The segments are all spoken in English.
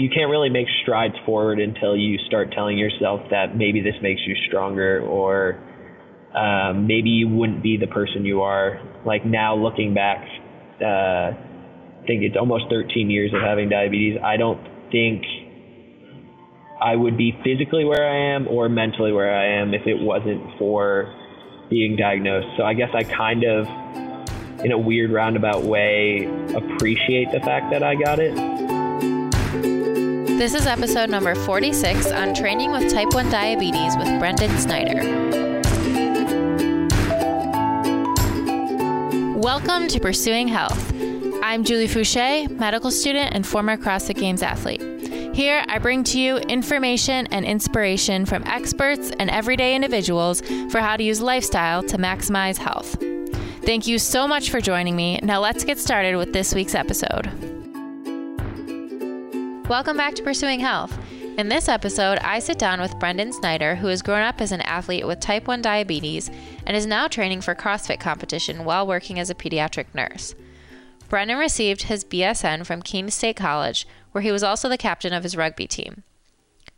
you can't really make strides forward until you start telling yourself that maybe this makes you stronger or um, maybe you wouldn't be the person you are. Like now looking back, uh, I think it's almost 13 years of having diabetes. I don't think I would be physically where I am or mentally where I am if it wasn't for being diagnosed. So I guess I kind of, in a weird roundabout way, appreciate the fact that I got it. This is episode number 46 on training with type 1 diabetes with Brendan Snyder. Welcome to Pursuing Health. I'm Julie Fouché, medical student and former CrossFit Games athlete. Here, I bring to you information and inspiration from experts and everyday individuals for how to use lifestyle to maximize health. Thank you so much for joining me. Now, let's get started with this week's episode. Welcome back to Pursuing Health. In this episode, I sit down with Brendan Snyder, who has grown up as an athlete with type 1 diabetes and is now training for CrossFit competition while working as a pediatric nurse. Brendan received his BSN from Keene State College, where he was also the captain of his rugby team.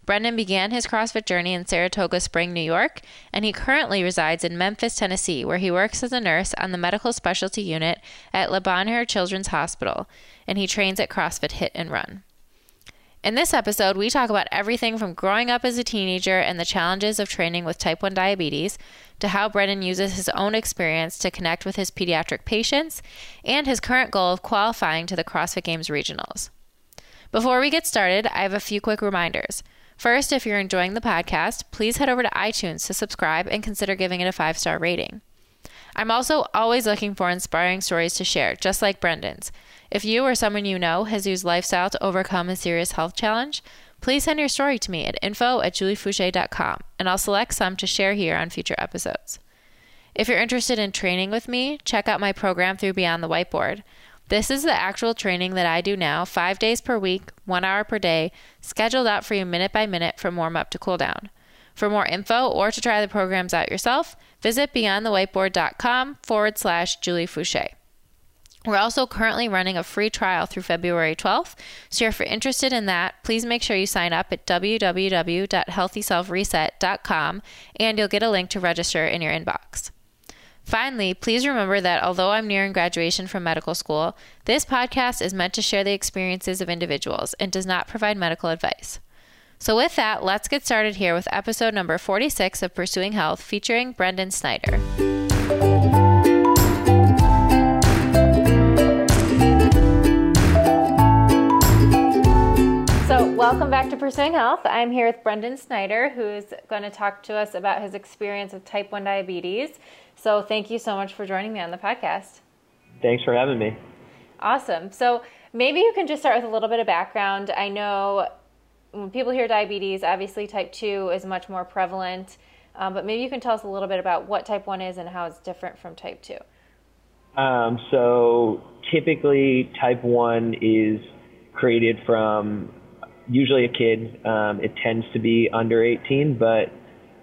Brendan began his CrossFit journey in Saratoga Spring, New York, and he currently resides in Memphis, Tennessee, where he works as a nurse on the medical specialty unit at Le Bonheur Children's Hospital, and he trains at CrossFit Hit and Run. In this episode, we talk about everything from growing up as a teenager and the challenges of training with type 1 diabetes to how Brendan uses his own experience to connect with his pediatric patients and his current goal of qualifying to the CrossFit Games regionals. Before we get started, I have a few quick reminders. First, if you're enjoying the podcast, please head over to iTunes to subscribe and consider giving it a five star rating. I'm also always looking for inspiring stories to share, just like Brendan's. If you or someone you know has used lifestyle to overcome a serious health challenge, please send your story to me at info at juliefouché.com and I'll select some to share here on future episodes. If you're interested in training with me, check out my program through Beyond the Whiteboard. This is the actual training that I do now, five days per week, one hour per day, scheduled out for you minute by minute from warm up to cool down. For more info or to try the programs out yourself, visit beyondthewhiteboard.com forward slash Julie Fouché. We're also currently running a free trial through February 12th. So if you're interested in that, please make sure you sign up at www.healthyselfreset.com and you'll get a link to register in your inbox. Finally, please remember that although I'm nearing graduation from medical school, this podcast is meant to share the experiences of individuals and does not provide medical advice. So, with that, let's get started here with episode number 46 of Pursuing Health featuring Brendan Snyder. Welcome back to Pursuing Health. I'm here with Brendan Snyder, who's going to talk to us about his experience with type 1 diabetes. So, thank you so much for joining me on the podcast. Thanks for having me. Awesome. So, maybe you can just start with a little bit of background. I know when people hear diabetes, obviously type 2 is much more prevalent, um, but maybe you can tell us a little bit about what type 1 is and how it's different from type 2. Um, so, typically, type 1 is created from usually a kid. Um, it tends to be under 18, but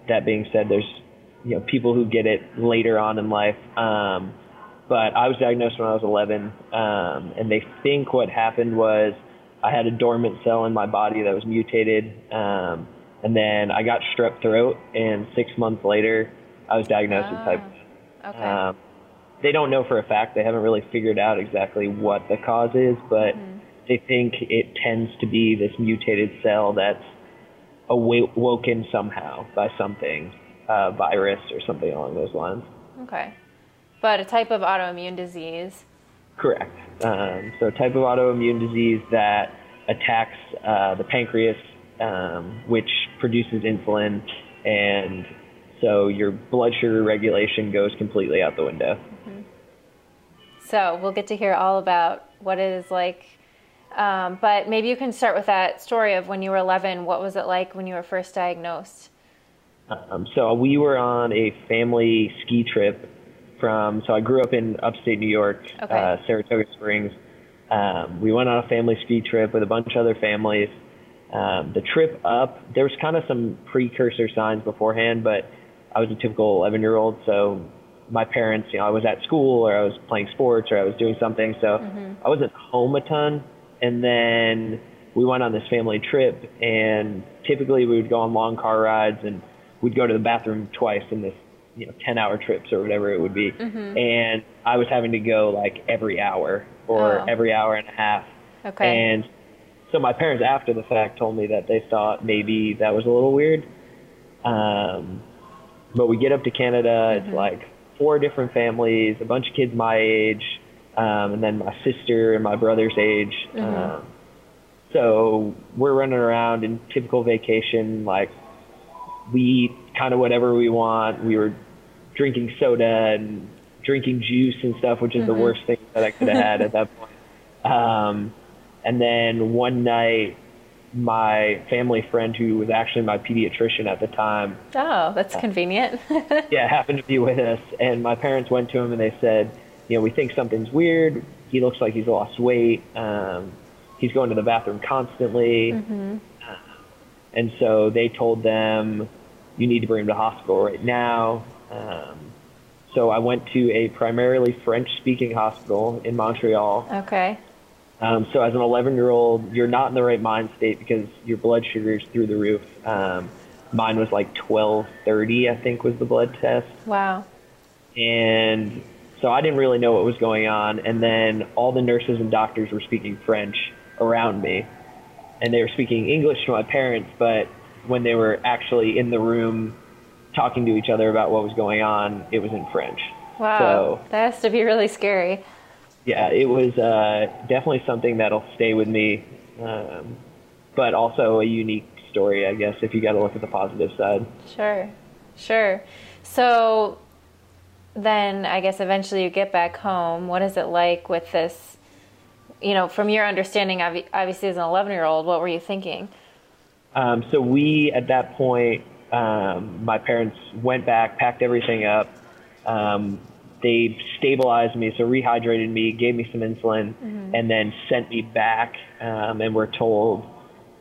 that being said, there's you know people who get it later on in life. Um, but I was diagnosed when I was 11, um, and they think what happened was I had a dormant cell in my body that was mutated, um, and then I got strep throat, and six months later, I was diagnosed with type. Ah, okay. Um, they don't know for a fact. They haven't really figured out exactly what the cause is, but mm-hmm they think it tends to be this mutated cell that's awoken somehow by something, uh, virus or something along those lines. Okay. But a type of autoimmune disease. Correct. Um, so, a type of autoimmune disease that attacks uh, the pancreas, um, which produces insulin, and so your blood sugar regulation goes completely out the window. Mm-hmm. So, we'll get to hear all about what it is like um, but maybe you can start with that story of when you were 11. What was it like when you were first diagnosed? Um, so we were on a family ski trip from. So I grew up in upstate New York, okay. uh, Saratoga Springs. Um, we went on a family ski trip with a bunch of other families. Um, the trip up, there was kind of some precursor signs beforehand, but I was a typical 11 year old, so my parents, you know, I was at school or I was playing sports or I was doing something, so mm-hmm. I wasn't home a ton and then we went on this family trip, and typically we would go on long car rides, and we'd go to the bathroom twice in this, you know, 10 hour trips or whatever it would be. Mm-hmm. And I was having to go like every hour or Oh. every hour and a half. Okay. And so my parents, after the fact, told me that they thought maybe that was a little weird. Um, but we get up to Canada, it's like four different families, a bunch of kids my age, um, and then my sister and my brother's age. Um, so we're running around in typical vacation, like we eat kind of whatever we want. We were drinking soda and drinking juice and stuff, which is the worst thing that I could have had at that point. Um, and then one night, my family friend, who was actually my pediatrician at the time, oh, that's convenient. yeah, happened to be with us. And my parents went to him and they said, you know, we think something's weird. He looks like he's lost weight. Um, he's going to the bathroom constantly. Uh, and so they told them, you need to bring him to hospital right now. Um, so I went to a primarily French speaking hospital in Montreal. okay. Um, so as an 11 year old, you're not in the right mind state because your blood sugar's through the roof. Um, mine was like 1230, I think was the blood test. Wow. And so I didn't really know what was going on. And then all the nurses and doctors were speaking French around me. And they were speaking English to my parents, but when they were actually in the room talking to each other about what was going on, it was in French. Wow. So that has to be really scary. yeah, it was uh, definitely something that'll stay with me, um, but also a unique story, I guess, if you got to look at the positive side. Sure. Sure. So then I guess eventually you get back home. What is it like with this? You know, from your understanding, obviously as an 11 year old, what were you thinking? Um, so we, at that point, um, my parents went back, packed everything up. Um, they stabilized me, so rehydrated me, gave me some insulin, and then sent me back. Um, and were told,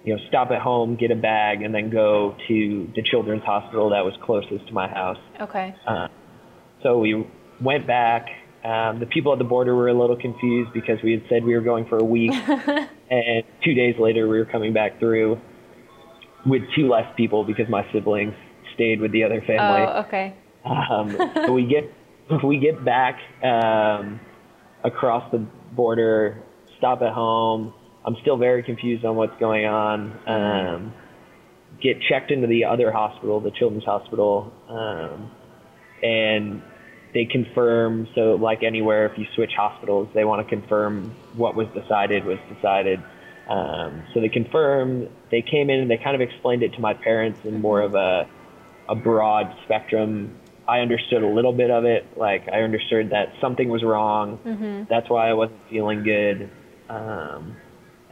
you know, stop at home, get a bag, and then go to the children's hospital that was closest to my house. Okay. Uh, so we went back. Um, the people at the border were a little confused because we had said we were going for a week, and two days later we were coming back through with two less people because my siblings stayed with the other family. Oh, okay. Um, so we get we get back um, across the border, stop at home. I'm still very confused on what's going on. Um, get checked into the other hospital, the children's hospital, um, and they confirm. So, like anywhere, if you switch hospitals, they want to confirm what was decided was decided. Um, so they confirmed. They came in and they kind of explained it to my parents in more of a a broad spectrum. I understood a little bit of it. Like I understood that something was wrong. That's why I wasn't feeling good. Um,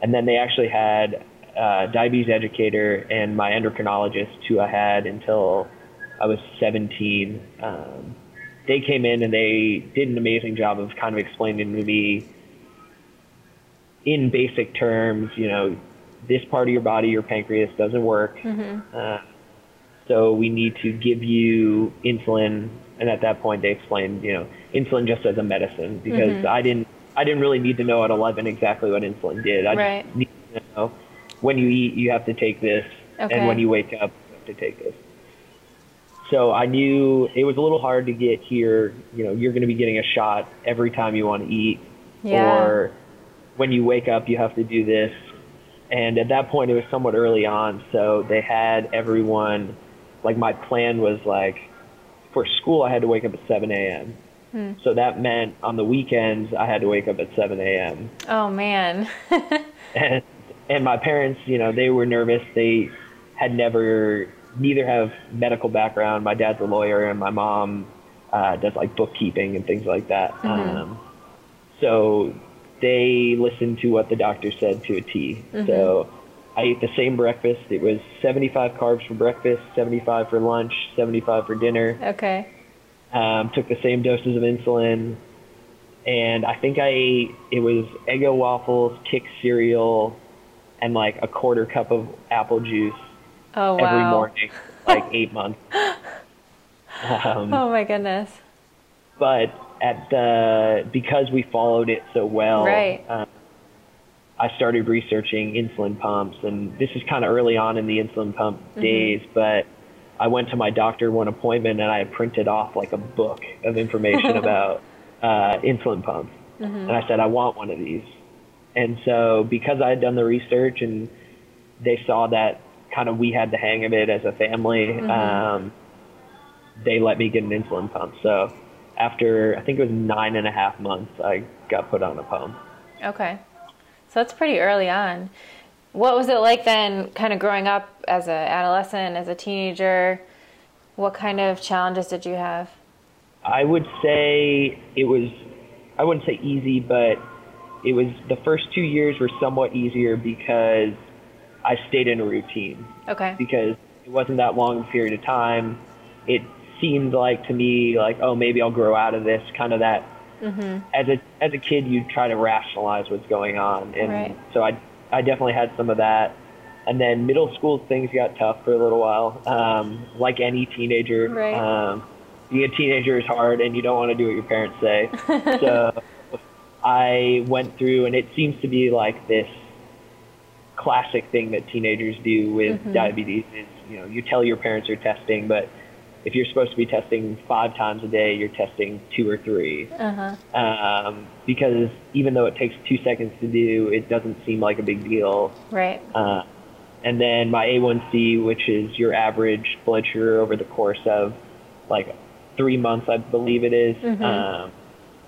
and then they actually had a diabetes educator and my endocrinologist, who I had until I was 17. Um, they came in and they did an amazing job of kind of explaining to me in basic terms, you know, this part of your body, your pancreas, doesn't work. Uh, so we need to give you insulin. And at that point, they explained, you know, insulin just as a medicine because I didn't, I didn't really need to know at 11 exactly what insulin did. I Right. just needed to know when you eat, you have to take this, Okay. and when you wake up, you have to take this. So I knew it was a little hard to get here. You know, you're going to be getting a shot every time you want to eat, Yeah. or when you wake up, you have to do this. And at that point, it was somewhat early on, so they had everyone. Like my plan was like, for school, I had to wake up at 7 a.m. Hmm. So that meant on the weekends, I had to wake up at 7 a.m. Oh, man. and and my parents, you know, they were nervous. They had never, neither have medical background. My dad's a lawyer, and my mom uh, does like bookkeeping and things like that. Um, so they listened to what the doctor said to a T. So I ate the same breakfast. It was 75 carbs for breakfast, 75 for lunch, 75 for dinner okay. um, took the same doses of insulin, and I think I ate it was Eggo waffles, Kix cereal, and like a quarter cup of apple juice Oh, wow. every morning, like eight months. Um, Oh, my goodness. but at the because we followed it so well, Right. um, I started researching insulin pumps, and this is kind of early on in the insulin pump mm-hmm. days, but I went to my doctor one appointment and I had printed off like a book of information about uh, insulin pumps. Mm-hmm. And I said, I want one of these. And so because I had done the research and they saw that kind of we had the hang of it as a family, mm-hmm. um, they let me get an insulin pump. So after I think it was nine and a half months, I got put on a pump. Okay. So that's pretty early on. What was it like then, kind of growing up as an adolescent, as a teenager? What kind of challenges did you have? I would say it was, I wouldn't say easy, but it was the first two years were somewhat easier because I stayed in a routine. Okay. Because it wasn't that long a period of time. It seemed like to me like, oh, maybe I'll grow out of this. Kind of that. Mm-hmm. As a as a kid, you try to rationalize what's going on, and right. so I I definitely had some of that. And then middle school things got tough for a little while, um, like any teenager. Right. Um, being a teenager is hard, and you don't want to do what your parents say. so I went through, and it seems to be like this classic thing that teenagers do with mm-hmm. diabetes is you know you tell your parents you're testing, but if you're supposed to be testing five times a day, you're testing two or 3 uh-huh. um, because even though it takes two seconds to do, it doesn't seem like a big deal. Right. Uh, and then my A1C, which is your average blood sugar over the course of like three months, I believe it is, mm-hmm. um,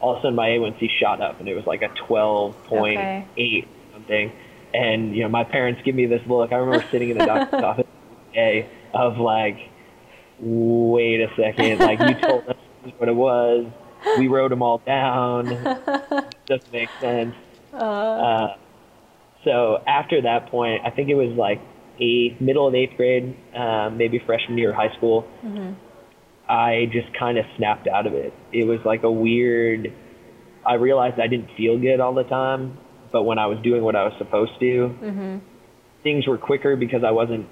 all of a sudden my A1C shot up and it was like a 12.8 okay. something. And, you know, my parents give me this look. I remember sitting in the doctor's office day of like, wait a second, like you told us what it was. We wrote them all down. Doesn't make sense. Uh, uh, so after that point, I think it was like eighth, middle of eighth grade, uh, maybe freshman year of high school. Mm-hmm. I just kind of snapped out of it. It was like a weird. I realized I didn't feel good all the time, but when I was doing what I was supposed to, mm-hmm. things were quicker because I wasn't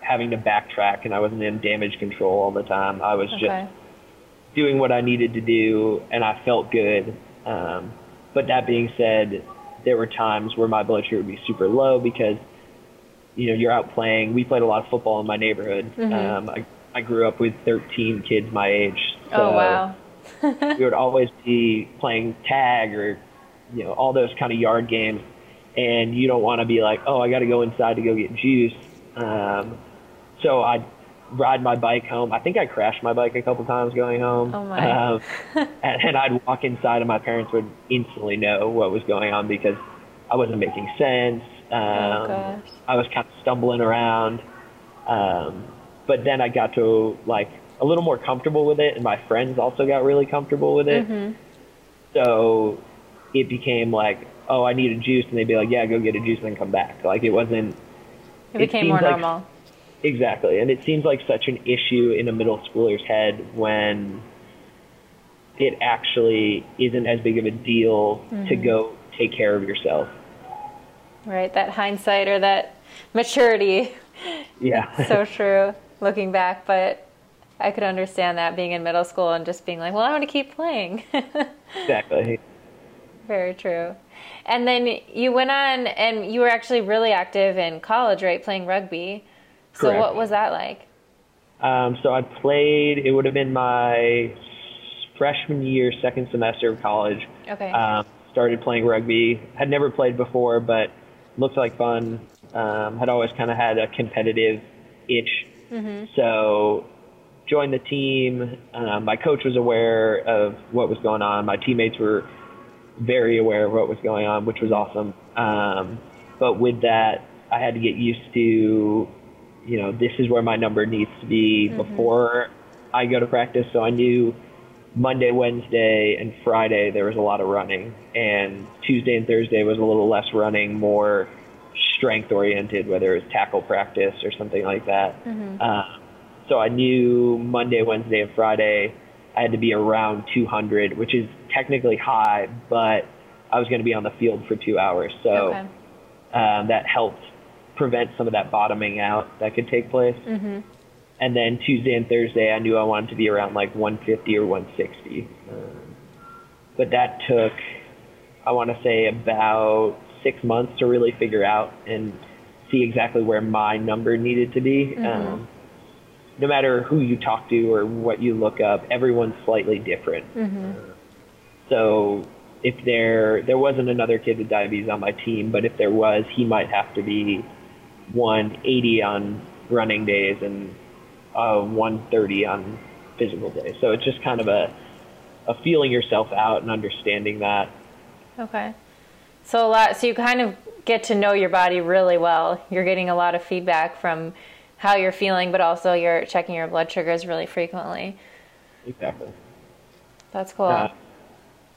having to backtrack and I wasn't in damage control all the time. I was okay. just doing what I needed to do and I felt good. Um, but that being said, there were times where my blood sugar would be super low because, you know, you're out playing. We played a lot of football in my neighborhood. Mm-hmm. Um, I, I grew up with 13 kids my age. So oh, wow. we would always be playing tag or, you know, all those kind of yard games. And you don't want to be like, oh, I got to go inside to go get juice. Um, so I'd ride my bike home. I think I crashed my bike a couple times going home. Oh my! Um, and, and I'd walk inside, and my parents would instantly know what was going on because I wasn't making sense. Oh, um, oh I was kind of stumbling around. Um, but then I got to like a little more comfortable with it, and my friends also got really comfortable with it. Mm-hmm. So it became like, oh, I need a juice, and they'd be like, yeah, go get a juice and then come back. Like it wasn't. It became it more like, normal. Exactly. And it seems like such an issue in a middle schooler's head when it actually isn't as big of a deal mm-hmm. to go take care of yourself. Right. That hindsight or that maturity. Yeah. so true looking back. But I could understand that being in middle school and just being like, well, I want to keep playing. exactly. Very true. And then you went on and you were actually really active in college, right? Playing rugby. So what was that like? Um, so I played. It would have been my freshman year, second semester of college. Okay. Um, started playing rugby. Had never played before, but looked like fun. Um, had always kind of had a competitive itch. Mm-hmm. So joined the team. Um, my coach was aware of what was going on. My teammates were very aware of what was going on, which was awesome. Um, but with that, I had to get used to you know, this is where my number needs to be mm-hmm. before I go to practice. So I knew Monday, Wednesday, and Friday there was a lot of running, and Tuesday and Thursday was a little less running, more strength oriented, whether it was tackle practice or something like that. Mm-hmm. Uh, so I knew Monday, Wednesday, and Friday I had to be around 200, which is technically high, but I was going to be on the field for two hours, so okay. um, that helped prevent some of that bottoming out that could take place. Mm-hmm. And then Tuesday and Thursday, I knew I wanted to be around like 150 or 160. Um, but that took, I want to say, about six months to really figure out and see exactly where my number needed to be. Mm-hmm. Um, no matter who you talk to or what you look up, everyone's slightly different. Mm-hmm. So if there there wasn't another kid with diabetes on my team, but if there was, he might have to be 180 on running days and uh, 130 on physical days. So it's just kind of a a feeling yourself out and understanding that. Okay. So a lot. So you kind of get to know your body really well. You're getting a lot of feedback from how you're feeling, but also you're checking your blood sugars really frequently. Exactly. That's cool. Uh,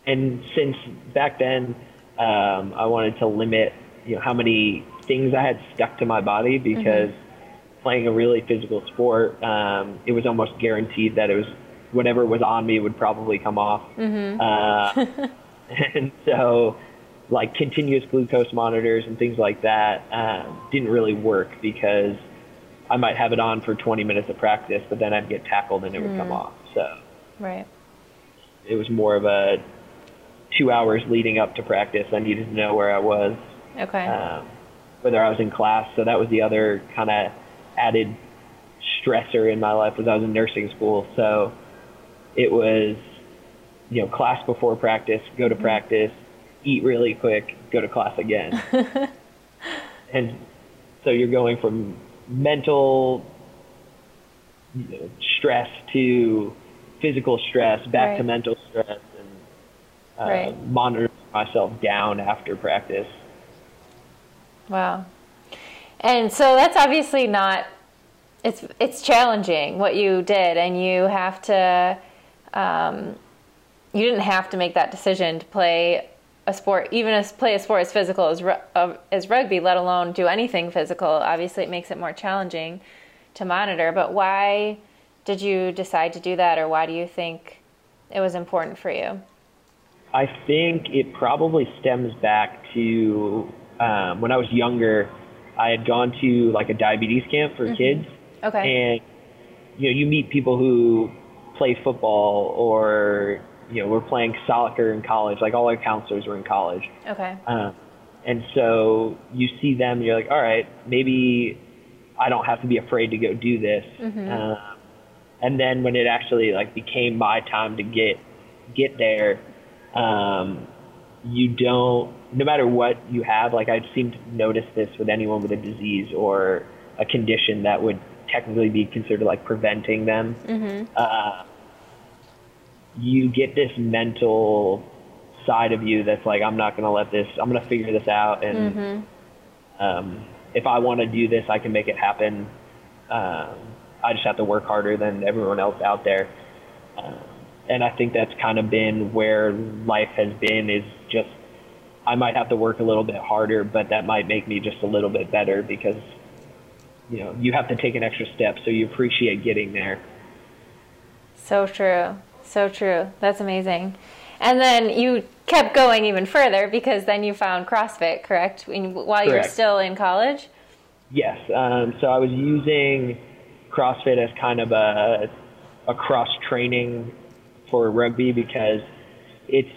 and since back then, um, I wanted to limit, you know, how many things I had stuck to my body because playing a really physical sport, um, it was almost guaranteed that it was whatever was on me would probably come off. Uh, and so, like continuous glucose monitors and things like that um, didn't really work because I might have it on for 20 minutes of practice, but then I'd get tackled and it would come off. So right. it was more of a two hours leading up to practice. I needed to know where I was, Okay. um, whether I was in class. So that was the other kind of added stressor in my life was I was in nursing school. So it was, you know, class before practice, go to practice, eat really quick, go to class again. and so you're going from mental you know, stress to physical stress, back to mental stress, uh, Right. monitor myself down after practice. Wow. And so that's obviously not it's it's challenging what you did and you have to um, you didn't have to make that decision to play a sport even as play a sport as physical as uh, as rugby let alone do anything physical obviously it makes it more challenging to monitor but why did you decide to do that or why do you think it was important for you I think it probably stems back to um, when I was younger. I had gone to like a diabetes camp for kids, okay and you know you meet people who play football or you know were playing soccer in college. Like all our counselors were in college, okay um, and so you see them, and you're like, all right, maybe I don't have to be afraid to go do this. Um, and then when it actually like became my time to get get there, um, you don't. No matter what you have, like I seem to notice this with anyone with a disease or a condition that would technically be considered like preventing them. Uh, you get this mental side of you that's like, I'm not going to let this, I'm going to figure this out. And um, if I want to do this, I can make it happen. Um, I just have to work harder than everyone else out there. Um, and I think that's kind of been where life has been is just, I might have to work a little bit harder, but that might make me just a little bit better because, you know, you have to take an extra step. So you appreciate getting there. So true. So true. That's amazing. And then you kept going even further because then you found CrossFit, correct? While you were still in college? Yes. Um, so I was using CrossFit as kind of a, a cross training for rugby because it's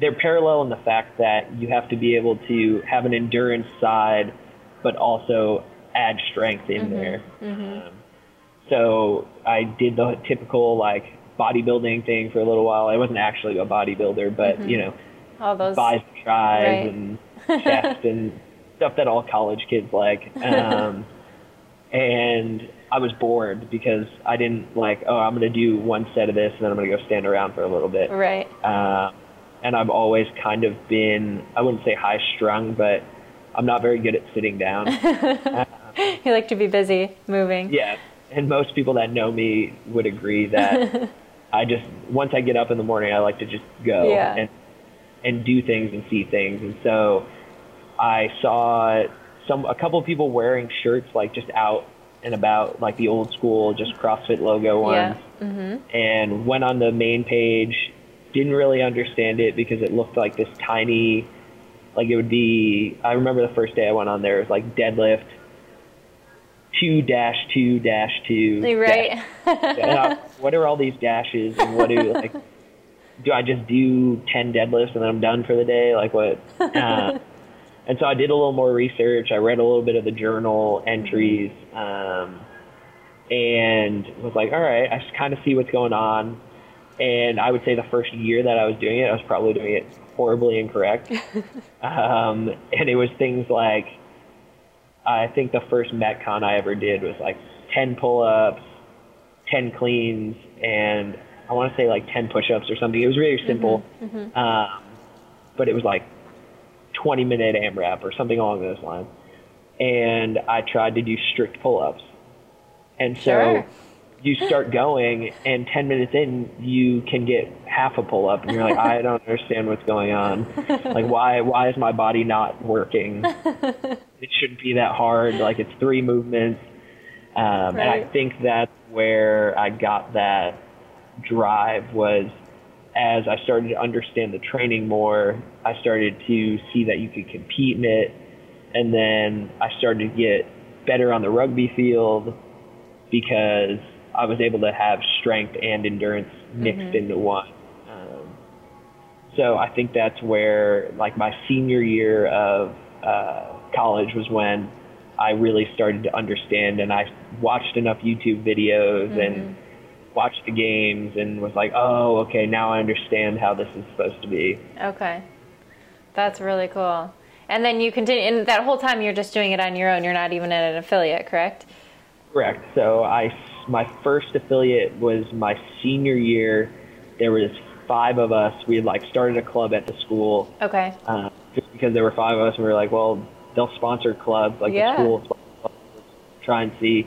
they're parallel in the fact that you have to be able to have an endurance side, but also add strength in there. Um, so I did the typical like bodybuilding thing for a little while. I wasn't actually a bodybuilder, but you know, All those. bicep tries Right. and chest and stuff that all college kids like. Um, and I was bored because I didn't like, oh, I'm going to do one set of this and then I'm going to go stand around for a little bit. Right. Uh, and I've always kind of been, I wouldn't say high strung, but I'm not very good at sitting down. You like to be busy, moving. yeah. And most people that know me would agree that I just, once I get up in the morning, I like to just go Yeah. and, and do things and see things. And so I saw some, a couple of people wearing shirts like just out and about, like the old school, just CrossFit logo ones. Yeah. and went on the main page. Didn't really understand it because it looked like this tiny, like it would be. I remember the first day I went on there, it was like deadlift two dash two dash two. Right. dash. I- what are all these dashes and what do like? Do I just do ten deadlifts and then I'm done for the day? Like what? Uh, and so I did a little more research. I read a little bit of the journal entries, um, and was like, all right, I just kind of see what's going on. And I would say the first year that I was doing it, I was probably doing it horribly incorrect. um, and it was things like, I think the first Metcon I ever did was like 10 pull ups, 10 cleans, and I want to say like 10 push ups or something. It was really simple. Mm-hmm, mm-hmm. Um, but it was like 20 minute AMRAP or something along those lines. And I tried to do strict pull ups. And so sure. you start going, and 10 minutes in, you can get half a pull up, and you're like, I don't understand what's going on. Like, why, why is my body not working? it shouldn't be that hard. Like, it's three movements. Um, right. And I think that's where I got that drive was as I started to understand the training more, I started to see that you could compete in it. And then I started to get better on the rugby field because I was able to have strength and endurance mixed mm-hmm. into one. Um, so I think that's where, like, my senior year of uh, college was when I really started to understand and I watched enough YouTube videos mm-hmm. and watched the games and was like, oh, okay, now I understand how this is supposed to be. Okay. That's really cool. And then you continue, and that whole time you're just doing it on your own. You're not even at an affiliate, correct? Correct. So I, my first affiliate was my senior year. There was five of us. We had like started a club at the school. Okay. Uh, just because there were five of us, and we were like, well, they'll sponsor clubs like yeah. the school. Try and see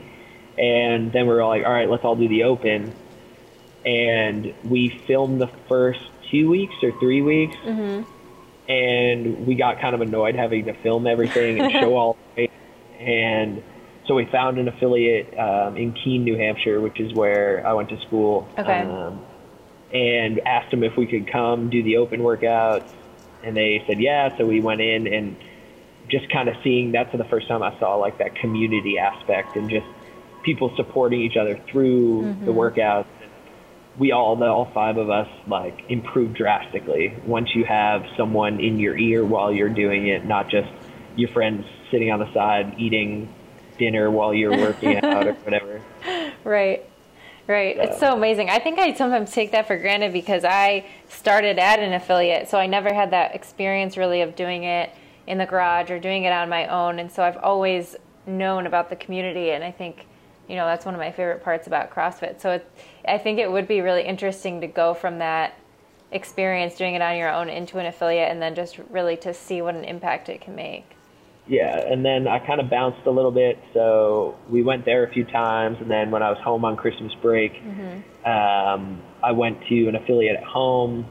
and then we were like, all right, let's all do the open. And we filmed the first two weeks or three weeks. Mm-hmm. And we got kind of annoyed having to film everything and show all. And so we found an affiliate um, in Keene, New Hampshire, which is where I went to school. Okay. Um, and asked them if we could come do the open workouts. And they said, yeah. So we went in and just kind of seeing that's the first time I saw like that community aspect and just people supporting each other through mm-hmm. the workouts. We all, the, all five of us, like improve drastically once you have someone in your ear while you're doing it, not just your friends sitting on the side eating dinner while you're working out or whatever. Right. Right. So. It's so amazing. I think I sometimes take that for granted because I started at an affiliate, so I never had that experience really of doing it in the garage or doing it on my own. And so I've always known about the community. And I think you know that's one of my favorite parts about CrossFit. So it, I think it would be really interesting to go from that experience doing it on your own into an affiliate, and then just really to see what an impact it can make. Yeah, and then I kind of bounced a little bit. So we went there a few times, and then when I was home on Christmas break, mm-hmm. um, I went to an affiliate at home,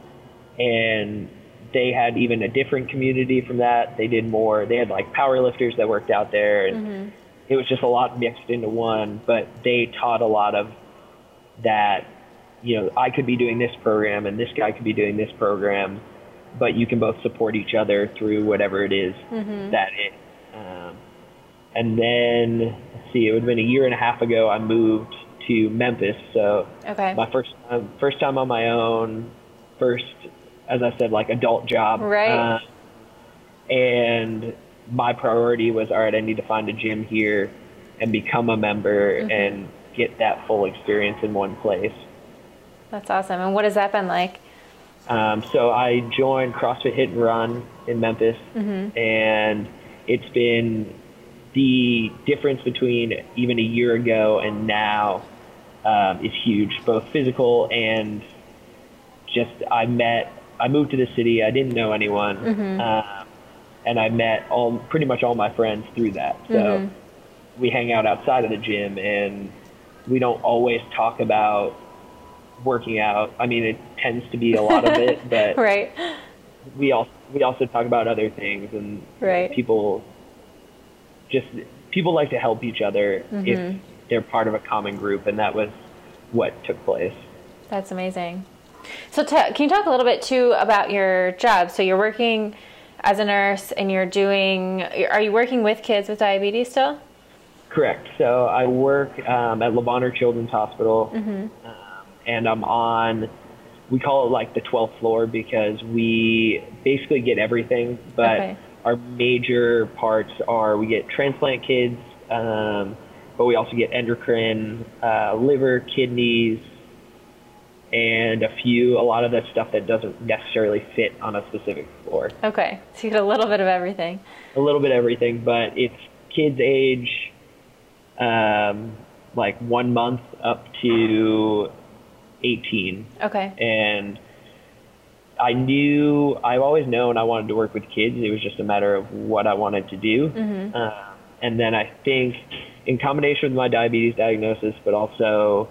and they had even a different community from that. They did more. They had like power lifters that worked out there, and mm-hmm it was just a lot mixed into one, but they taught a lot of that, you know, I could be doing this program and this guy could be doing this program, but you can both support each other through whatever it is mm-hmm. that it. Um, and then, let's see, it would have been a year and a half ago I moved to Memphis. So okay. my first time, first time on my own, first, as I said, like adult job. Right. Uh, and my priority was all right, I need to find a gym here and become a member mm-hmm. and get that full experience in one place. That's awesome. And what has that been like? Um, so I joined CrossFit Hit and Run in Memphis, mm-hmm. and it's been the difference between even a year ago and now um, is huge, both physical and just I met. I moved to the city. I didn't know anyone. Mm-hmm. Um, and I met all pretty much all my friends through that. So mm-hmm. we hang out outside of the gym, and we don't always talk about working out. I mean, it tends to be a lot of it, but right. We also we also talk about other things, and right. people just people like to help each other mm-hmm. if they're part of a common group, and that was what took place. That's amazing. So, t- can you talk a little bit too about your job? So, you're working as a nurse and you're doing are you working with kids with diabetes still correct so i work um, at Le Bonheur children's hospital mm-hmm. um, and i'm on we call it like the 12th floor because we basically get everything but okay. our major parts are we get transplant kids, um, but we also get endocrine, uh, liver, kidneys, and a few, a lot of that stuff that doesn't necessarily fit on a specific floor. Okay, so you get a little bit of everything. A little bit of everything, but it's kids age um, like one month up to 18. Okay. And I knew, I've always known I wanted to work with kids. It was just a matter of what I wanted to do. Mm-hmm. Uh, and then I think, in combination with my diabetes diagnosis, but also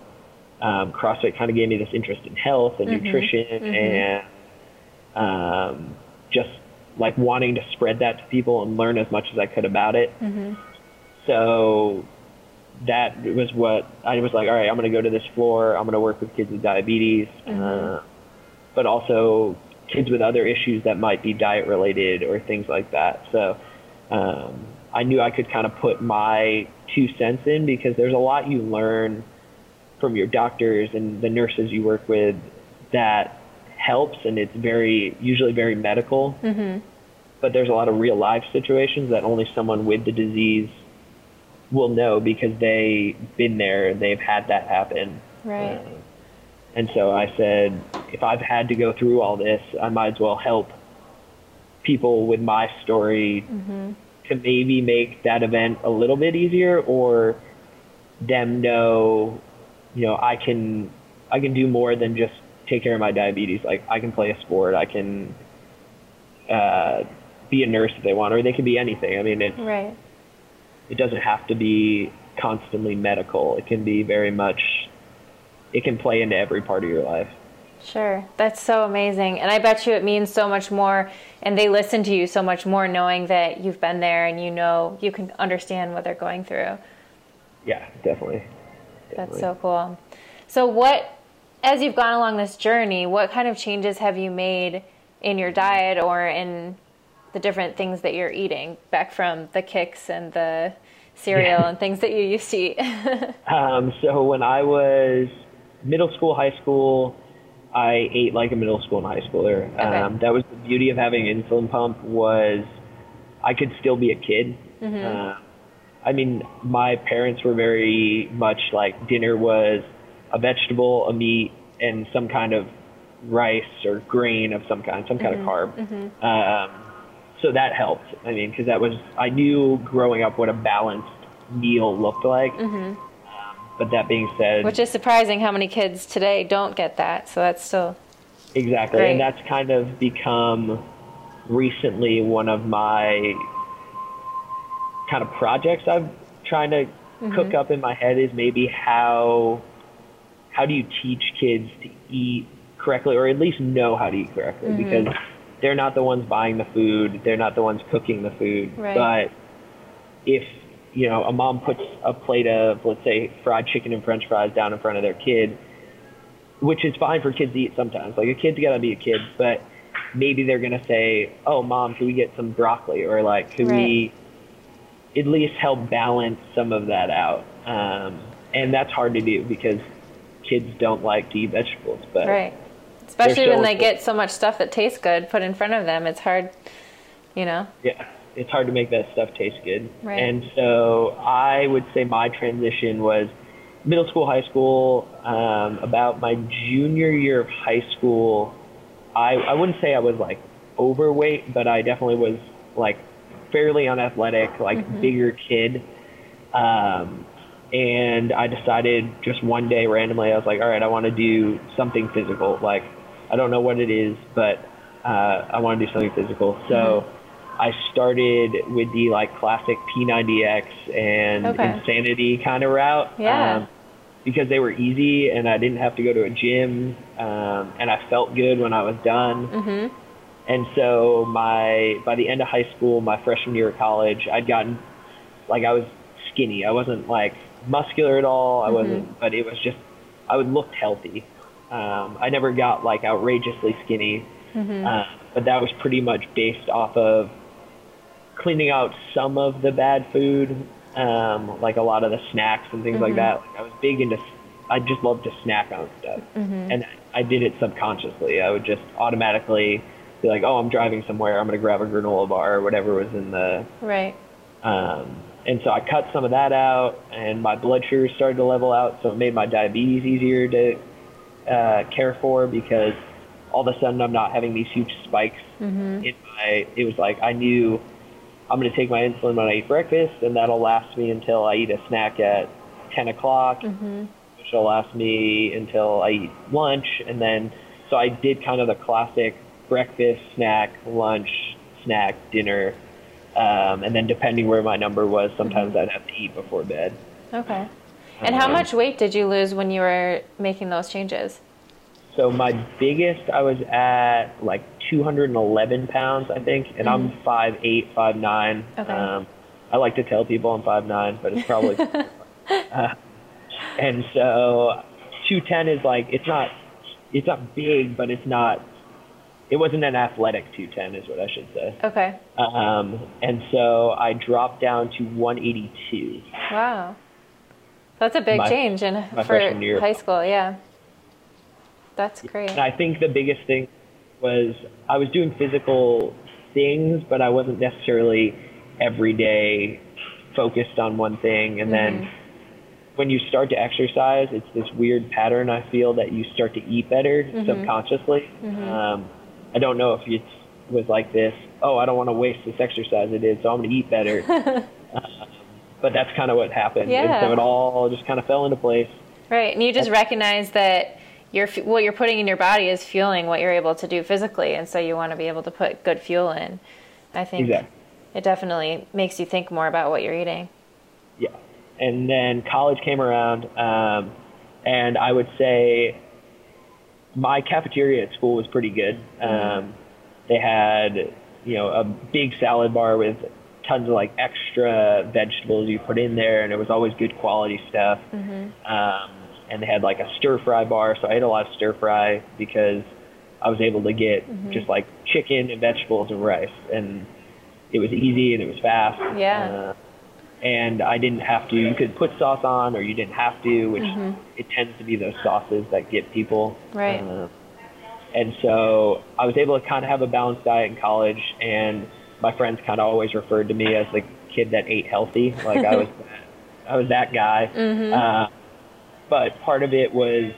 um, CrossFit kind of gave me this interest in health and Mhm. nutrition Mhm. and um, just like wanting to spread that to people and learn as much as I could about it. Mm-hmm. So that was what I was like. All right, I'm going to go to this floor. I'm going to work with kids with diabetes, Mhm. uh, but also kids with other issues that might be diet related or things like that. So um, I knew I could kind of put my two cents in because there's a lot you learn from your doctors and the nurses you work with that helps, and it's very usually very medical Mm-hmm. but there's a lot of real life situations that only someone with the disease will know because they've been there and they've had that happen. Right. Uh, and so I said, if I've had to go through all this, I might as well help people with my story Mm-hmm. to maybe make that event a little bit easier or them know, you know, I can I can do more than just take care of my diabetes. Like I can play a sport, I can uh, be a nurse if they want, or they can be anything. I mean, it Right. it doesn't have to be constantly medical. It can be very much. It can play into every part of your life. Sure. That's so amazing. And I bet you it means so much more and they listen to you so much more knowing that you've been there and you know you can understand what they're going through. Yeah, definitely. That's so cool. So what as you've gone along this journey, what kind of changes have you made in your diet or in the different things that you're eating back from the Kix and the cereal Yeah. and things that you used to eat? Um, so when I was middle school, high school, I ate like a middle school and high schooler. Um, that was the beauty of having an insulin pump was I could still be a kid. Uh, I mean, my parents were very much like dinner was a vegetable, a meat, and some kind of rice or grain of some kind, some kind of carb. Um, so that helped. I mean, because that was I knew growing up what a balanced meal looked like. Um, but that being said, Which is surprising how many kids today don't get that. So that's still exactly, Great. and that's kind of become recently one of my kind of projects I'm trying to mm-hmm. cook up in my head is maybe how how do you teach kids to eat correctly or at least know how to eat correctly? Mm-hmm. Because they're not the ones buying the food. They're not the ones cooking the food. Right. but if you know a mom puts a plate of let's say fried chicken and french fries down in front of their kid which is fine for kids to eat sometimes. Like a kid's got to be a kid but maybe they're going to say oh mom can we get some broccoli? Or like can we at least help balance some of that out um, and that's hard to do because kids don't like to eat vegetables but right. Especially when they get so much stuff that tastes good put in front of them. It's hard, you know. yeah it's hard to make that stuff taste good Right. and so i would say my transition was middle school high school um, about my junior year of high school I, I wouldn't say i was like overweight but i definitely was like fairly unathletic like bigger kid um, and i decided just one day randomly i was like all right i want to do something physical like i don't know what it is but uh, i want to do something physical so i started with the like classic p90x and Okay. insanity kind of route Yeah. um, because they were easy and i didn't have to go to a gym um, and i felt good when i was done Mhm. And so my by the end of high school, my freshman year of college, I'd gotten like I was skinny. I wasn't like muscular at all. I wasn't, but it was just I would looked healthy. Um, I never got like outrageously skinny, uh, but that was pretty much based off of cleaning out some of the bad food, um, like a lot of the snacks and things like that. Like I was big into. I just loved to snack on stuff, and I did it subconsciously. I would just automatically. Be like, oh, I'm driving somewhere, I'm gonna grab a granola bar or whatever was in the Right. um, and so I cut some of that out, and my blood sugar started to level out, so it made my diabetes easier to uh, care for because all of a sudden I'm not having these huge spikes Mm-hmm. in my. It was like I knew I'm going to take my insulin when I eat breakfast, and that'll last me until I eat a snack at 10 o'clock, Mm-hmm. which will last me until I eat lunch, and then so I did kind of the classic breakfast, snack, lunch, snack, dinner. Um, and then depending where my number was, sometimes I'd have to eat before bed. Okay. And how Um, much weight did you lose when you were making those changes? So my biggest, I was at like 211 pounds, I think, and I'm five eight, five nine. Okay. Um, I like to tell people I'm five nine, but it's probably. uh, and so 210 is like it's not, it's not big, but it's not. It wasn't an athletic 210, is what I should say. Okay. Um, and so I dropped down to 182. Wow. That's a big My- change in for high school, yeah. That's great. And I think the biggest thing was I was doing physical things, but I wasn't necessarily every day focused on one thing. And then when you start to exercise, it's this weird pattern I feel that you start to eat better subconsciously. Um, I don't know if it was like this, oh, I don't want to waste this exercise I did, so I'm going to eat better. um, but that's kind of what happened. And Yeah. so it all just kind of fell into place. Right, and you just recognize that you're, what you're putting in your body is fueling what you're able to do physically, and so you want to be able to put good fuel in. I think Exactly. it definitely makes you think more about what you're eating. Yeah. And then college came around, um, and I would say my cafeteria at school was pretty good. Um, they had, you know, a big salad bar with tons of like extra vegetables you put in there, and it was always good quality stuff. Um, and they had like a stir fry bar, so I ate a lot of stir fry because I was able to get just like chicken and vegetables and rice, and it was easy and it was fast. Yeah. Uh, and I didn't have to. You could put sauce on, or you didn't have to, which it tends to be those sauces that get people. Right. Uh, and so I was able to kind of have a balanced diet in college, and my friends kind of always referred to me as the kid that ate healthy. Like I was, that, I was that guy. Uh, but part of it was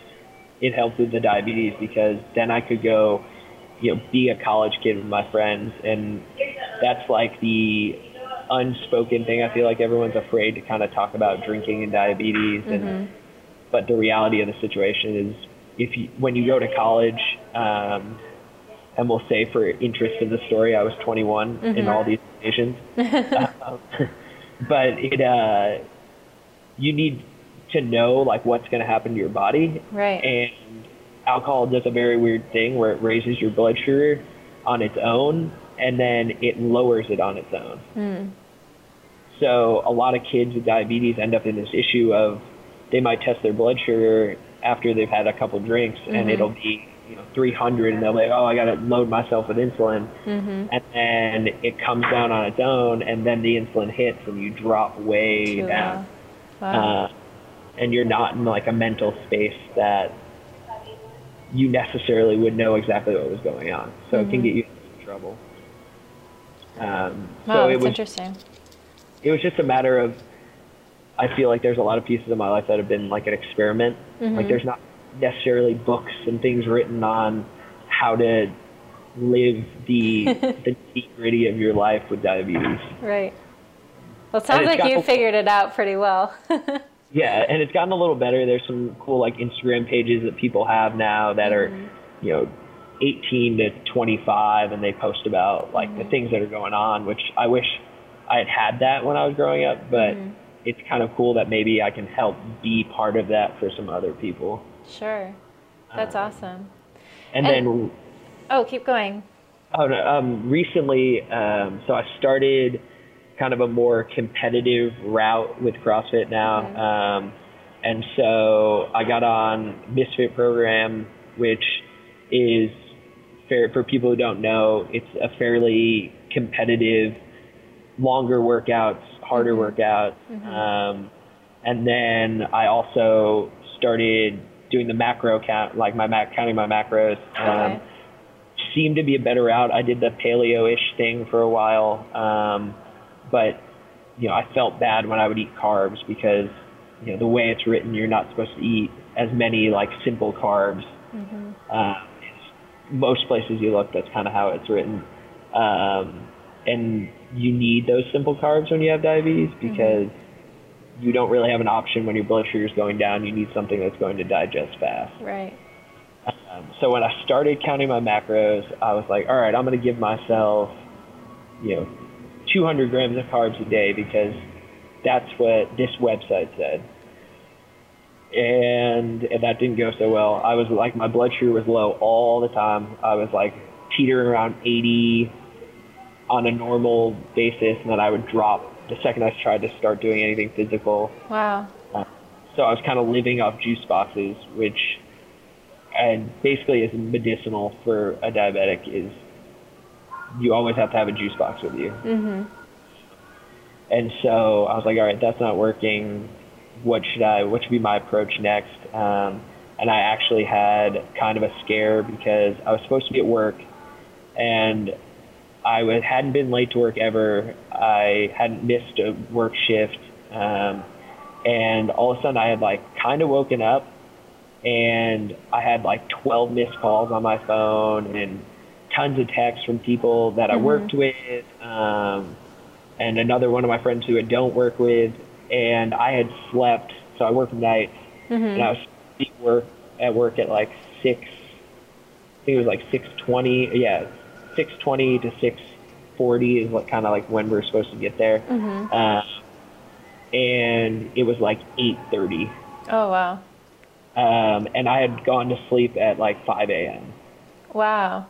it helped with the diabetes because then I could go, you know, be a college kid with my friends, and that's like the unspoken thing. I feel like everyone's afraid to kind of talk about drinking and diabetes, and but the reality of the situation is, if you when you go to college, um, and we'll say for interest in the story, I was 21 in all these nations, um, but it uh, you need to know like what's going to happen to your body, Right. and alcohol does a very weird thing where it raises your blood sugar on its own and then it lowers it on its own. So a lot of kids with diabetes end up in this issue of they might test their blood sugar after they've had a couple drinks and it'll be you know 300 and they'll be like, oh I got to load myself with insulin and then it comes down on its own and then the insulin hits and you drop way Too down low. Wow. uh, and you're not in like a mental space that you necessarily would know exactly what was going on. So it can get you in trouble. Um, wow, so it that's was interesting. It was just a matter of I feel like there's a lot of pieces of my life that have been like an experiment. Mm-hmm. Like there's not necessarily books and things written on how to live the the gritty of your life with diabetes. Right. Well, it sounds like you figured it out pretty well. Yeah, and it's gotten a little better. There's some cool like Instagram pages that people have now that are, you know, 18 to 25, and they post about like the things that are going on. Which I wish I had had that when I was growing up, but it's kind of cool that maybe I can help be part of that for some other people. sure. That's awesome. And, And- then Oh, keep going. Oh no! Um, recently, um, so I started kind of a more competitive route with CrossFit now, um, and so I got on Misfit program, which is fair for people who don't know. It's a fairly competitive, longer workouts, harder workouts, um, and then I also started doing the macro count, like my mac counting my macros. Um, Okay. seemed to be a better route. I did the paleo-ish thing for a while, um, but you know, I felt bad when I would eat carbs because you know the way it's written, you're not supposed to eat as many like simple carbs. Mm-hmm. Uh, most places you look, that's kind of how it's written. Um, and you need those simple carbs when you have diabetes mm-hmm. because mm-hmm. you don't really have an option when your blood sugar is going down. You need something that's going to digest fast. Right. Um, so when I started counting my macros, I was like, all right, I'm going to give myself, you know, 200 grams of carbs a day because that's what this website said. And, and that didn't go so well. I was like, my blood sugar was low all the time. I was like teetering around 80 on a normal basis, and then I would drop the second I tried to start doing anything physical. Wow. Uh, so I was kind of living off juice boxes, which and basically is medicinal for a diabetic is you always have to have a juice box with you. Mm-hmm. And so I was like, all right, that's not working. What should I? What should be my approach next? Um, and I actually had kind of a scare because I was supposed to be at work, and I w- hadn't been late to work ever. I hadn't missed a work shift, um, and all of a sudden I had like kind of woken up, and I had like 12 missed calls on my phone and tons of texts from people that I mm-hmm. worked with, um, and another one of my friends who I don't work with, and I had slept. So I work nights, mm-hmm. and I was work at work at like six. I think it was like six twenty. Yeah, six twenty to six forty is what kind of like when we're supposed to get there. Mm-hmm. Uh, and it was like eight thirty. Oh wow. Um, and I had gone to sleep at like five a.m. Wow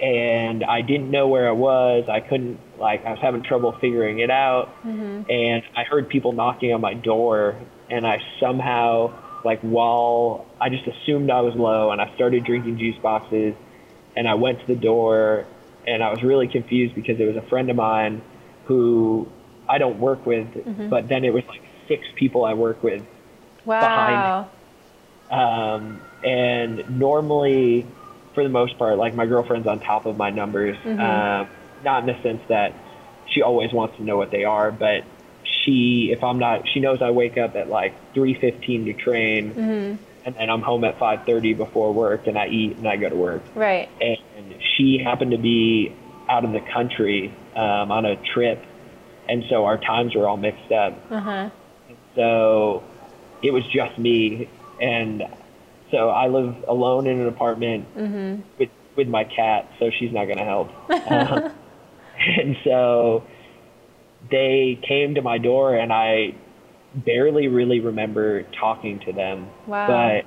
and I didn't know where I was. I couldn't like I was having trouble figuring it out, mm-hmm. and I heard people knocking on my door, and I somehow like while I just assumed I was low, and I started drinking juice boxes, and I went to the door, and I was really confused because it was a friend of mine who I don't work with, mm-hmm. but then it was like six people I work with wow. behind. Um, and normally for the most part, like my girlfriend's on top of my numbers. Mm-hmm. Um, not in the sense that she always wants to know what they are, but she, if I'm not, she knows I wake up at like 3:15 to train, mm-hmm. And then I'm home at 5:30 before work, and I eat and I go to work. Right. And she happened to be out of the country um, on a trip, and so our times were all mixed up. Uh-huh. So it was just me, and so I live alone in an apartment mm-hmm. with with my cat, so she's not going to help. uh, and so they came to my door, and I barely really remember talking to them. Wow. But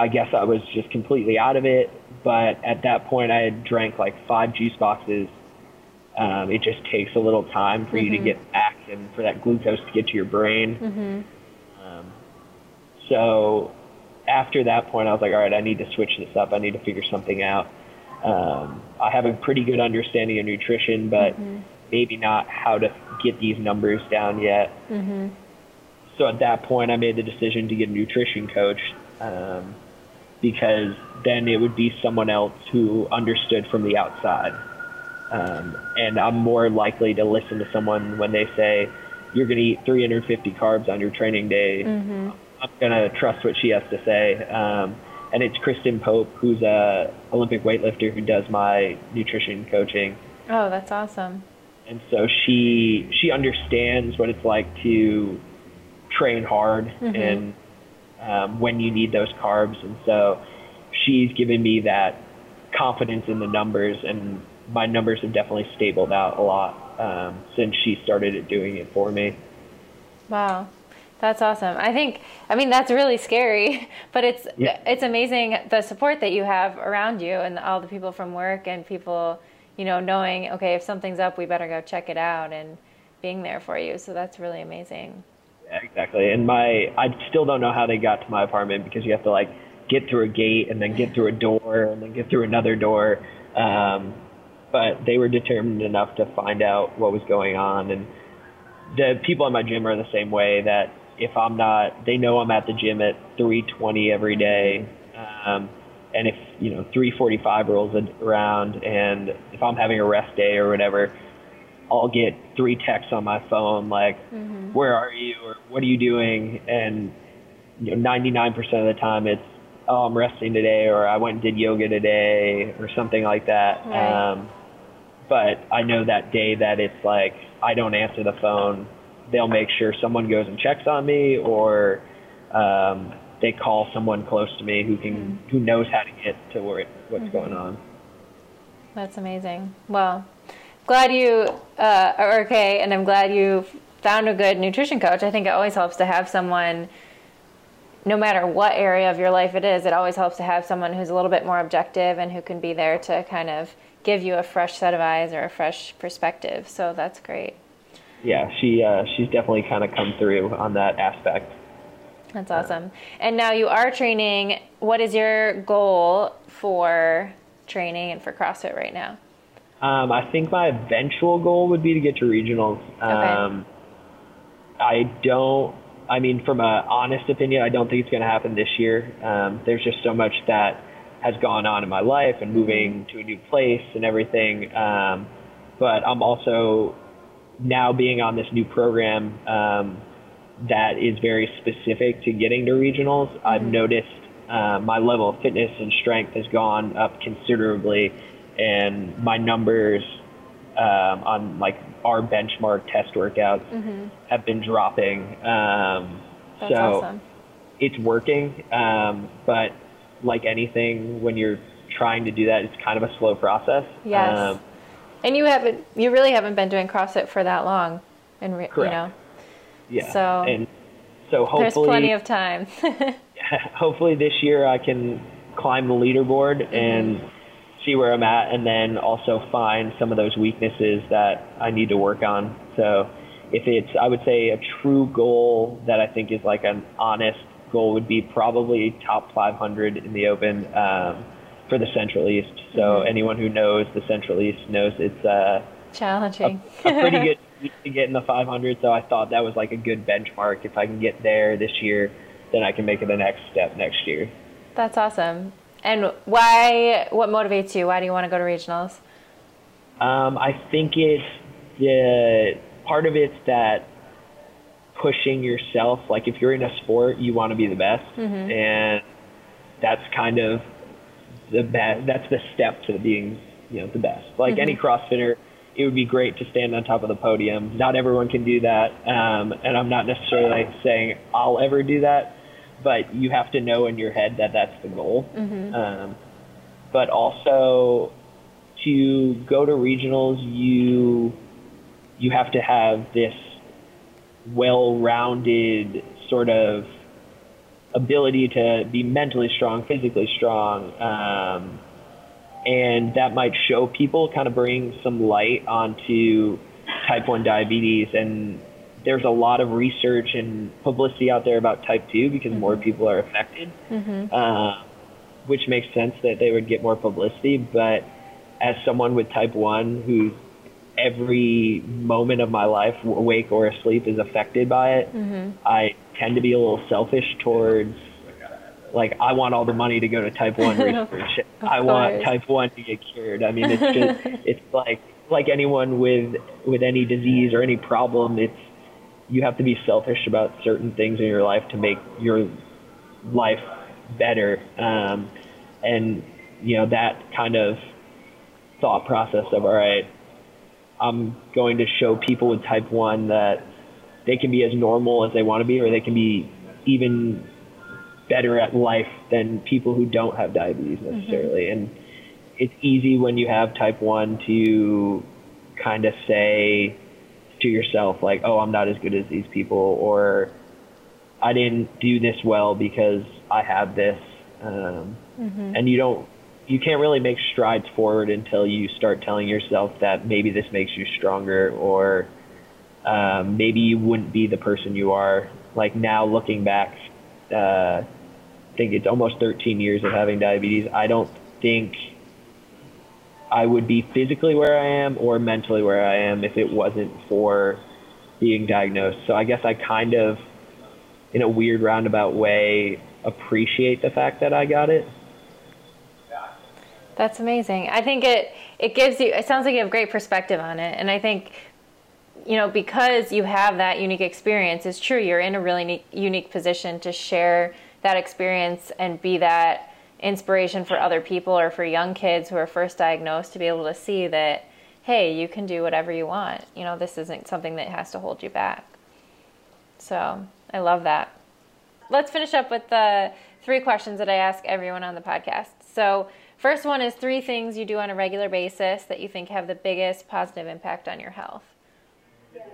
I guess I was just completely out of it. But at that point, I had drank like five juice boxes. Um, it just takes a little time for mm-hmm. you to mm-hmm. get back and for that glucose to get to your brain. Mm-hmm. Um, so after that point, I was like, all right, I need to switch this up. I need to figure something out. Um, I have a pretty good understanding of nutrition, but mm-hmm. maybe not how to get these numbers down yet. Mm-hmm. So at that point, I made the decision to get a nutrition coach um, because then it would be someone else who understood from the outside. Um, and I'm more likely to listen to someone when they say, you're going to eat 350 carbs on your training day. Mm-hmm. I'm gonna trust what she has to say. Um, and it's Kristen Pope, who's a Olympic weightlifter who does my nutrition coaching. Oh, that's awesome. And so she she understands what it's like to train hard mm-hmm. and um, when you need those carbs. And so she's given me that confidence in the numbers, and my numbers have definitely stabled out a lot um, since she started doing it for me. Wow. That's awesome. I think I mean that's really scary, but it's yeah. it's amazing the support that you have around you and all the people from work and people, you know, knowing okay, if something's up, we better go check it out and being there for you. So that's really amazing. Yeah, exactly. And my I still don't know how they got to my apartment because you have to like get through a gate and then get through a door and then get through another door. Um, but they were determined enough to find out what was going on and the people in my gym are the same way that if I'm not, they know I'm at the gym at 3:20 every day, um, and if you know 3:45 rolls around, and if I'm having a rest day or whatever, I'll get three texts on my phone like, mm-hmm. "Where are you?" or "What are you doing?" and you know, 99% of the time it's, "Oh, I'm resting today," or "I went and did yoga today," or something like that. Right. Um, but I know that day that it's like I don't answer the phone, they'll make sure someone goes and checks on me, or um, they call someone close to me who can mm-hmm. who knows how to get to where it, what's mm-hmm. going on. That's amazing. Well, glad you uh, are okay, and I'm glad you found a good nutrition coach. I think it always helps to have someone, no matter what area of your life it is, it always helps to have someone who's a little bit more objective and who can be there to kind of give you a fresh set of eyes or a fresh perspective. So that's great. Yeah, she uh, she's definitely kind of come through on that aspect. That's awesome. And now you are training. What is your goal for training and for CrossFit right now? Um, I think my eventual goal would be to get to regionals. Um, I don't. I mean, from an honest opinion, I don't think it's going to happen this year. Um, there's just so much that has gone on in my life and moving to a new place and everything. Um, but I'm also now being on this new program um, that is very specific to getting to regionals. Mm-hmm. I've noticed uh, my level of fitness and strength has gone up considerably, and my numbers um, on like our benchmark test workouts mm-hmm. have been dropping. Um, so awesome. it's working, um, but like anything, when you're trying to do that, it's kind of a slow process. Yes. Um, and you haven't, you really haven't been doing CrossFit for that long, and re- you know. Yeah. So. And so hopefully. There's plenty of time. hopefully this year I can climb the leaderboard mm-hmm. and see where I'm at, and then also find some of those weaknesses that I need to work on. So if it's, I would say, a true goal that I think is like an honest goal would be probably top 500 in the Open um, for the Central East. So mm-hmm. anyone who knows the Central East knows it's uh, challenging, a, a pretty good to get in the 500. So I thought that was like a good benchmark. If I can get there this year, then I can make it the next step next year. That's awesome. And why? What motivates you? Why do you want to go to regionals? Um, I think it's the part of it's that pushing yourself. Like if you're in a sport, you want to be the best, mm-hmm. and that's kind of the best. That's the step to being, you know, the best. Like mm-hmm. any CrossFitter, it would be great to stand on top of the podium. Not everyone can do that, um, and I'm not necessarily saying I'll ever do that, but you have to know in your head that that's the goal. Mm-hmm. Um, but also to go to regionals, you you have to have this well-rounded sort of ability to be mentally strong, physically strong, um, and that might show people, kind of bring some light onto type 1 diabetes. And there's a lot of research and publicity out there about type 2 because mm-hmm. more people are affected, mm-hmm. uh, which makes sense that they would get more publicity. But as someone with type 1 who every moment of my life, awake or asleep, is affected by it. Mm-hmm. I tend to be a little selfish towards, like, I want all the money to go to type one research. I want type one to get cured. I mean, it's just, it's like, like anyone with with any disease or any problem, it's you have to be selfish about certain things in your life to make your life better. Um, and you know that kind of thought process of all right, I'm going to show people with type 1 that they can be as normal as they want to be, or they can be even better at life than people who don't have diabetes mm-hmm. necessarily. Mm-hmm. And it's easy when you have type 1 to kind of say to yourself, like, oh, I'm not as good as these people, or I didn't do this well because I have this. Um, mm-hmm. And you don't you can't really make strides forward until you start telling yourself that maybe this makes you stronger or um, maybe you wouldn't be the person you are. Like now looking back, uh, think it's almost 13 years of having diabetes. I don't think I would be physically where I am or mentally where I am if it wasn't for being diagnosed. So I guess I kind of, in a weird roundabout way, appreciate the fact that I got it That's amazing. I think it it gives you. It sounds like you have great perspective on it, and I think you know because you have that unique experience. It's true. You're in a really unique position to share that experience and be that inspiration for other people or for young kids who are first diagnosed to be able to see that hey, you can do whatever you want. You know, this isn't something that has to hold you back. So I love that. Let's finish up with the three questions that I ask everyone on the podcast. So, first one is three things you do on a regular basis that you think have the biggest positive impact on your health.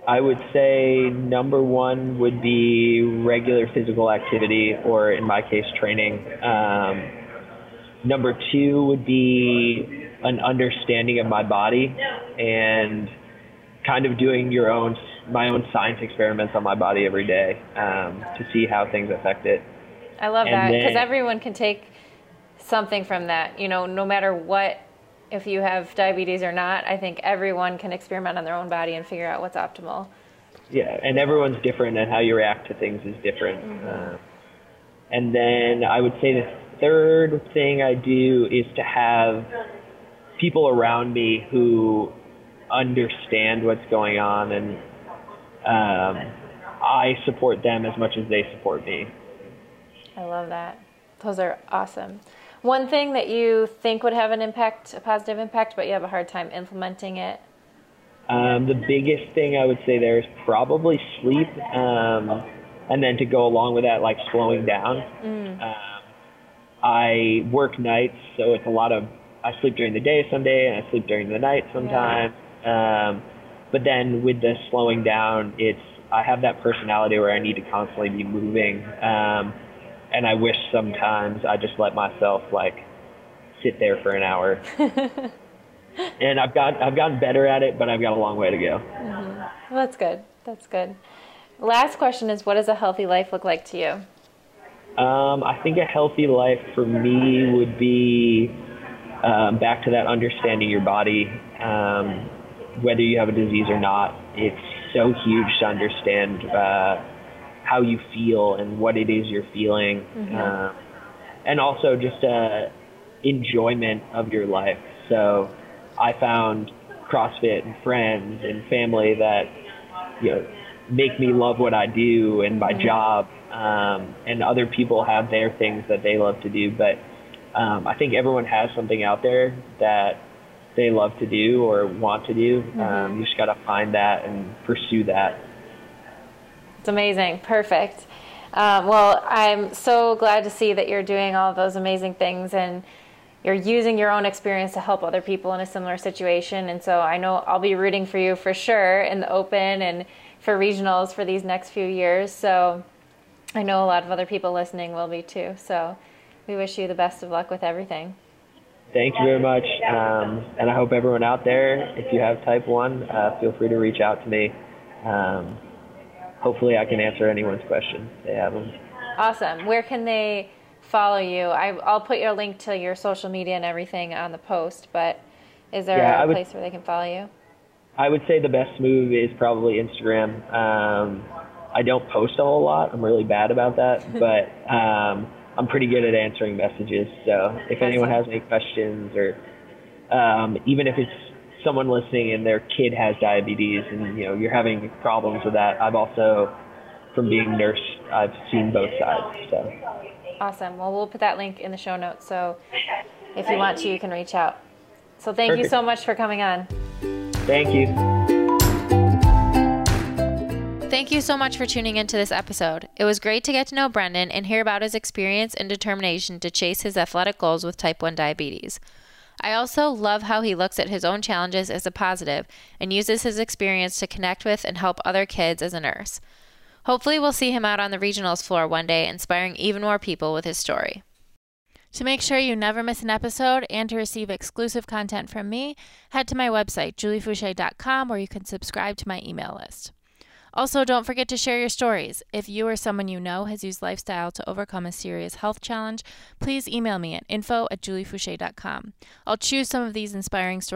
I would say number one would be regular physical activity, or in my case, training. Um, number two would be an understanding of my body and kind of doing your own my own science experiments on my body every day um, to see how things affect it. I love and that because everyone can take something from that. You know, no matter what, if you have diabetes or not, I think everyone can experiment on their own body and figure out what's optimal. Yeah, and everyone's different, and how you react to things is different. Mm-hmm. Uh, and then I would say the third thing I do is to have people around me who understand what's going on and um, I support them as much as they support me. I love that. Those are awesome. One thing that you think would have an impact, a positive impact, but you have a hard time implementing it? Um, the biggest thing I would say there is probably sleep. Um, and then to go along with that, like slowing down. Mm. Um, I work nights, so it's a lot of, I sleep during the day someday and I sleep during the night sometimes. Yeah. Um, but then with the slowing down, it's I have that personality where I need to constantly be moving, um, and I wish sometimes I just let myself like sit there for an hour. and I've got I've gotten better at it, but I've got a long way to go. Mm-hmm. Well, that's good. That's good. Last question is, what does a healthy life look like to you? Um, I think a healthy life for me would be um, back to that understanding your body. Um, whether you have a disease or not, it's so huge to understand uh, how you feel and what it is you're feeling, mm-hmm. uh, and also just uh, enjoyment of your life. So I found CrossFit and friends and family that you know make me love what I do and my mm-hmm. job. Um, and other people have their things that they love to do, but um, I think everyone has something out there that they love to do or want to do. Mm-hmm. Um, you just got to find that and pursue that. It's amazing. Perfect. Um, well, I'm so glad to see that you're doing all those amazing things and you're using your own experience to help other people in a similar situation. And so I know I'll be rooting for you for sure in the open and for regionals for these next few years. So I know a lot of other people listening will be too. So we wish you the best of luck with everything. Thank you very much. Um, and I hope everyone out there, if you have type 1, uh, feel free to reach out to me. Um, hopefully, I can answer anyone's question they have them. Awesome. Where can they follow you? I, will put your link to your social media and everything on the post, but is there yeah, a would, place where they can follow you? I would say the best move is probably Instagram. Um, I don't post a whole lot. I'm really bad about that, but um, I'm pretty good at answering messages. So if anyone has any questions or um, even if it's someone listening and their kid has diabetes and you know you're having problems with that, I've also from being nurse, I've seen both sides. So awesome. Well, we'll put that link in the show notes. So if you want to, you can reach out. So thank Perfect. you so much for coming on. Thank you. Thank you so much for tuning into this episode. It was great to get to know Brendan and hear about his experience and determination to chase his athletic goals with type 1 diabetes. I also love how he looks at his own challenges as a positive and uses his experience to connect with and help other kids as a nurse. Hopefully, we'll see him out on the regionals floor one day, inspiring even more people with his story. To make sure you never miss an episode and to receive exclusive content from me, head to my website, juliefoucher.com, where you can subscribe to my email list. Also, don't forget to share your stories. If you or someone you know has used lifestyle to overcome a serious health challenge, please email me at info at juliefoucher.com. I'll choose some of these inspiring stories